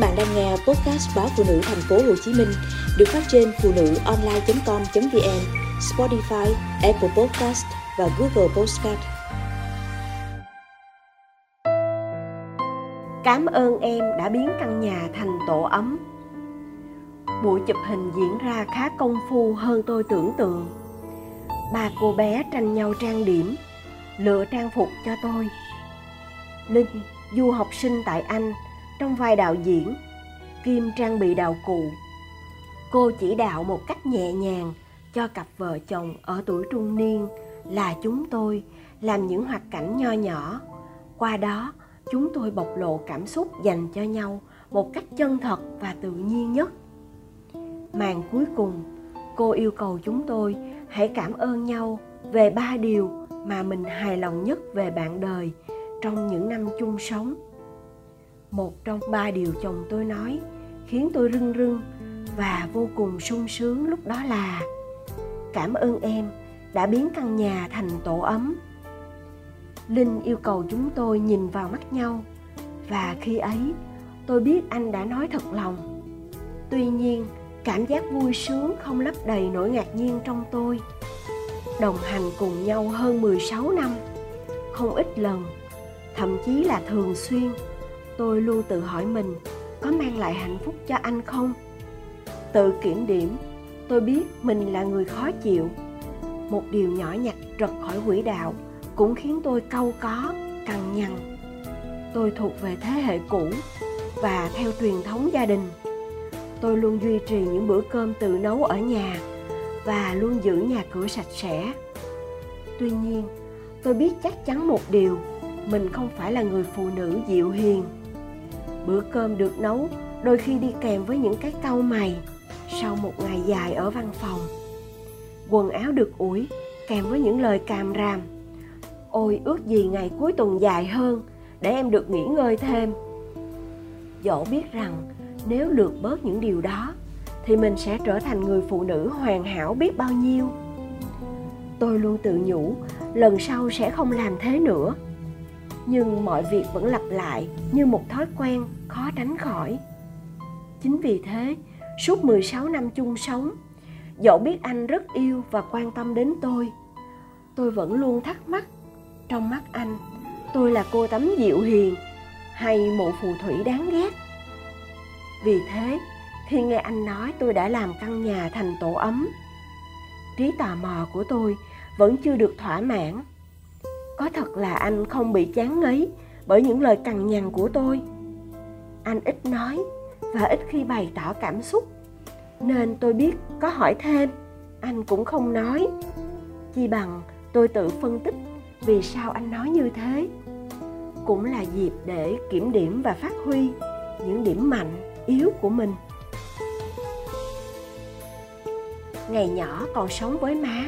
bạn đang nghe podcast báo phụ nữ thành phố Hồ Chí Minh được phát trên phụ nữ online.com.vn, Spotify, Apple Podcast và Google Podcast. Cảm ơn em đã biến căn nhà thành tổ ấm. Buổi chụp hình diễn ra khá công phu hơn tôi tưởng tượng. Ba cô bé tranh nhau trang điểm, lựa trang phục cho tôi. Linh, du học sinh tại Anh, trong vai đạo diễn, kim trang bị đạo cụ. Cô chỉ đạo một cách nhẹ nhàng cho cặp vợ chồng ở tuổi trung niên là chúng tôi làm những hoạt cảnh nho nhỏ. Qua đó, chúng tôi bộc lộ cảm xúc dành cho nhau một cách chân thật và tự nhiên nhất. Màn cuối cùng, cô yêu cầu chúng tôi hãy cảm ơn nhau về ba điều mà mình hài lòng nhất về bạn đời trong những năm chung sống một trong ba điều chồng tôi nói khiến tôi rưng rưng và vô cùng sung sướng lúc đó là cảm ơn em đã biến căn nhà thành tổ ấm. Linh yêu cầu chúng tôi nhìn vào mắt nhau và khi ấy tôi biết anh đã nói thật lòng. Tuy nhiên, cảm giác vui sướng không lấp đầy nỗi ngạc nhiên trong tôi. Đồng hành cùng nhau hơn 16 năm, không ít lần, thậm chí là thường xuyên tôi luôn tự hỏi mình, có mang lại hạnh phúc cho anh không? Tự kiểm điểm, tôi biết mình là người khó chịu. Một điều nhỏ nhặt trật khỏi quỹ đạo cũng khiến tôi câu có, cằn nhằn. Tôi thuộc về thế hệ cũ và theo truyền thống gia đình. Tôi luôn duy trì những bữa cơm tự nấu ở nhà và luôn giữ nhà cửa sạch sẽ. Tuy nhiên, tôi biết chắc chắn một điều, mình không phải là người phụ nữ dịu hiền bữa cơm được nấu, đôi khi đi kèm với những cái cau mày sau một ngày dài ở văn phòng. Quần áo được ủi, kèm với những lời càm ràm. Ôi, ước gì ngày cuối tuần dài hơn, để em được nghỉ ngơi thêm. Dẫu biết rằng, nếu lượt bớt những điều đó, thì mình sẽ trở thành người phụ nữ hoàn hảo biết bao nhiêu. Tôi luôn tự nhủ, lần sau sẽ không làm thế nữa nhưng mọi việc vẫn lặp lại như một thói quen khó tránh khỏi. Chính vì thế, suốt 16 năm chung sống, dẫu biết anh rất yêu và quan tâm đến tôi, tôi vẫn luôn thắc mắc, trong mắt anh, tôi là cô tấm dịu hiền hay mụ phù thủy đáng ghét. Vì thế, khi nghe anh nói tôi đã làm căn nhà thành tổ ấm, trí tò mò của tôi vẫn chưa được thỏa mãn có thật là anh không bị chán ngấy bởi những lời cằn nhằn của tôi. Anh ít nói và ít khi bày tỏ cảm xúc. Nên tôi biết có hỏi thêm, anh cũng không nói. Chi bằng tôi tự phân tích vì sao anh nói như thế. Cũng là dịp để kiểm điểm và phát huy những điểm mạnh, yếu của mình. Ngày nhỏ còn sống với má.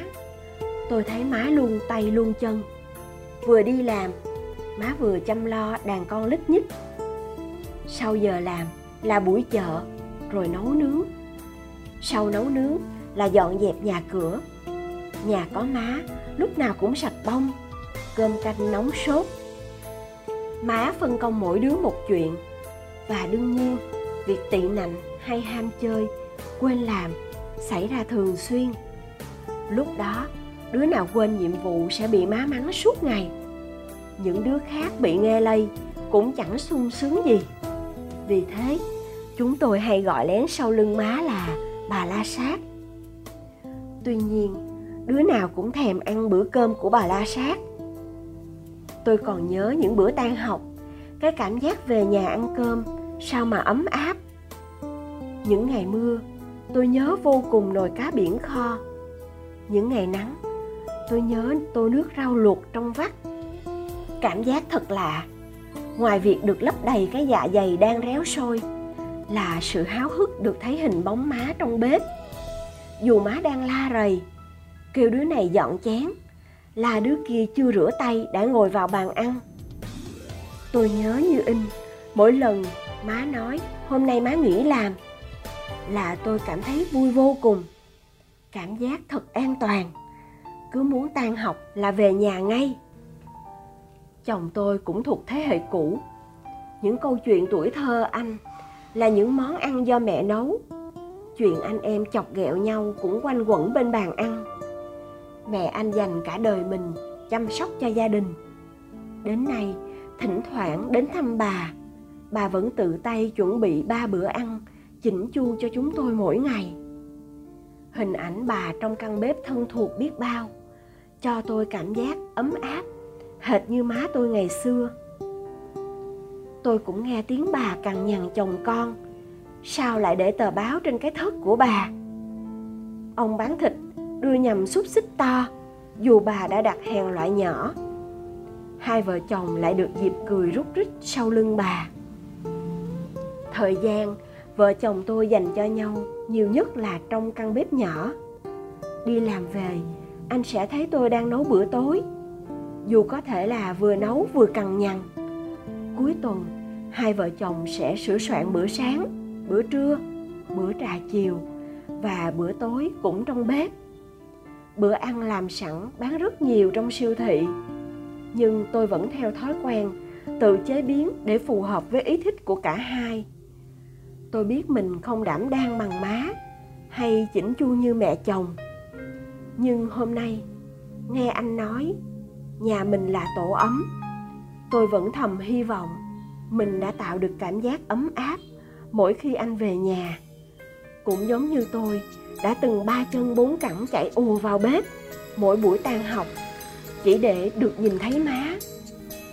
Tôi thấy má luôn tay luôn chân vừa đi làm, má vừa chăm lo đàn con lít nhít. Sau giờ làm là buổi chợ, rồi nấu nướng. Sau nấu nướng là dọn dẹp nhà cửa. Nhà có má, lúc nào cũng sạch bông, cơm canh nóng sốt. Má phân công mỗi đứa một chuyện, và đương nhiên, việc tị nạnh hay ham chơi, quên làm, xảy ra thường xuyên. Lúc đó đứa nào quên nhiệm vụ sẽ bị má mắng suốt ngày. Những đứa khác bị nghe lây cũng chẳng sung sướng gì. Vì thế, chúng tôi hay gọi lén sau lưng má là bà la sát. Tuy nhiên, đứa nào cũng thèm ăn bữa cơm của bà la sát. Tôi còn nhớ những bữa tan học, cái cảm giác về nhà ăn cơm, sao mà ấm áp. Những ngày mưa, tôi nhớ vô cùng nồi cá biển kho. Những ngày nắng tôi nhớ tô nước rau luộc trong vắt. Cảm giác thật lạ. Ngoài việc được lấp đầy cái dạ dày đang réo sôi, là sự háo hức được thấy hình bóng má trong bếp. Dù má đang la rầy, kêu đứa này dọn chén, là đứa kia chưa rửa tay đã ngồi vào bàn ăn. Tôi nhớ như in, mỗi lần má nói, hôm nay má nghỉ làm, là tôi cảm thấy vui vô cùng. Cảm giác thật an toàn cứ muốn tan học là về nhà ngay. Chồng tôi cũng thuộc thế hệ cũ. Những câu chuyện tuổi thơ anh là những món ăn do mẹ nấu. Chuyện anh em chọc ghẹo nhau cũng quanh quẩn bên bàn ăn. Mẹ anh dành cả đời mình chăm sóc cho gia đình. Đến nay, thỉnh thoảng đến thăm bà bà vẫn tự tay chuẩn bị ba bữa ăn chỉnh chu cho chúng tôi mỗi ngày. Hình ảnh bà trong căn bếp thân thuộc biết bao cho tôi cảm giác ấm áp, hệt như má tôi ngày xưa. Tôi cũng nghe tiếng bà cằn nhằn chồng con, sao lại để tờ báo trên cái thớt của bà? Ông bán thịt, đưa nhầm xúc xích to, dù bà đã đặt hàng loại nhỏ. Hai vợ chồng lại được dịp cười rút rít sau lưng bà. Thời gian, vợ chồng tôi dành cho nhau nhiều nhất là trong căn bếp nhỏ. Đi làm về anh sẽ thấy tôi đang nấu bữa tối. Dù có thể là vừa nấu vừa cằn nhằn. Cuối tuần, hai vợ chồng sẽ sửa soạn bữa sáng, bữa trưa, bữa trà chiều và bữa tối cũng trong bếp. Bữa ăn làm sẵn bán rất nhiều trong siêu thị. Nhưng tôi vẫn theo thói quen tự chế biến để phù hợp với ý thích của cả hai. Tôi biết mình không đảm đang bằng má hay chỉnh chu như mẹ chồng nhưng hôm nay, nghe anh nói, nhà mình là tổ ấm. Tôi vẫn thầm hy vọng mình đã tạo được cảm giác ấm áp mỗi khi anh về nhà. Cũng giống như tôi, đã từng ba chân bốn cẳng chạy ùa vào bếp mỗi buổi tan học, chỉ để được nhìn thấy má.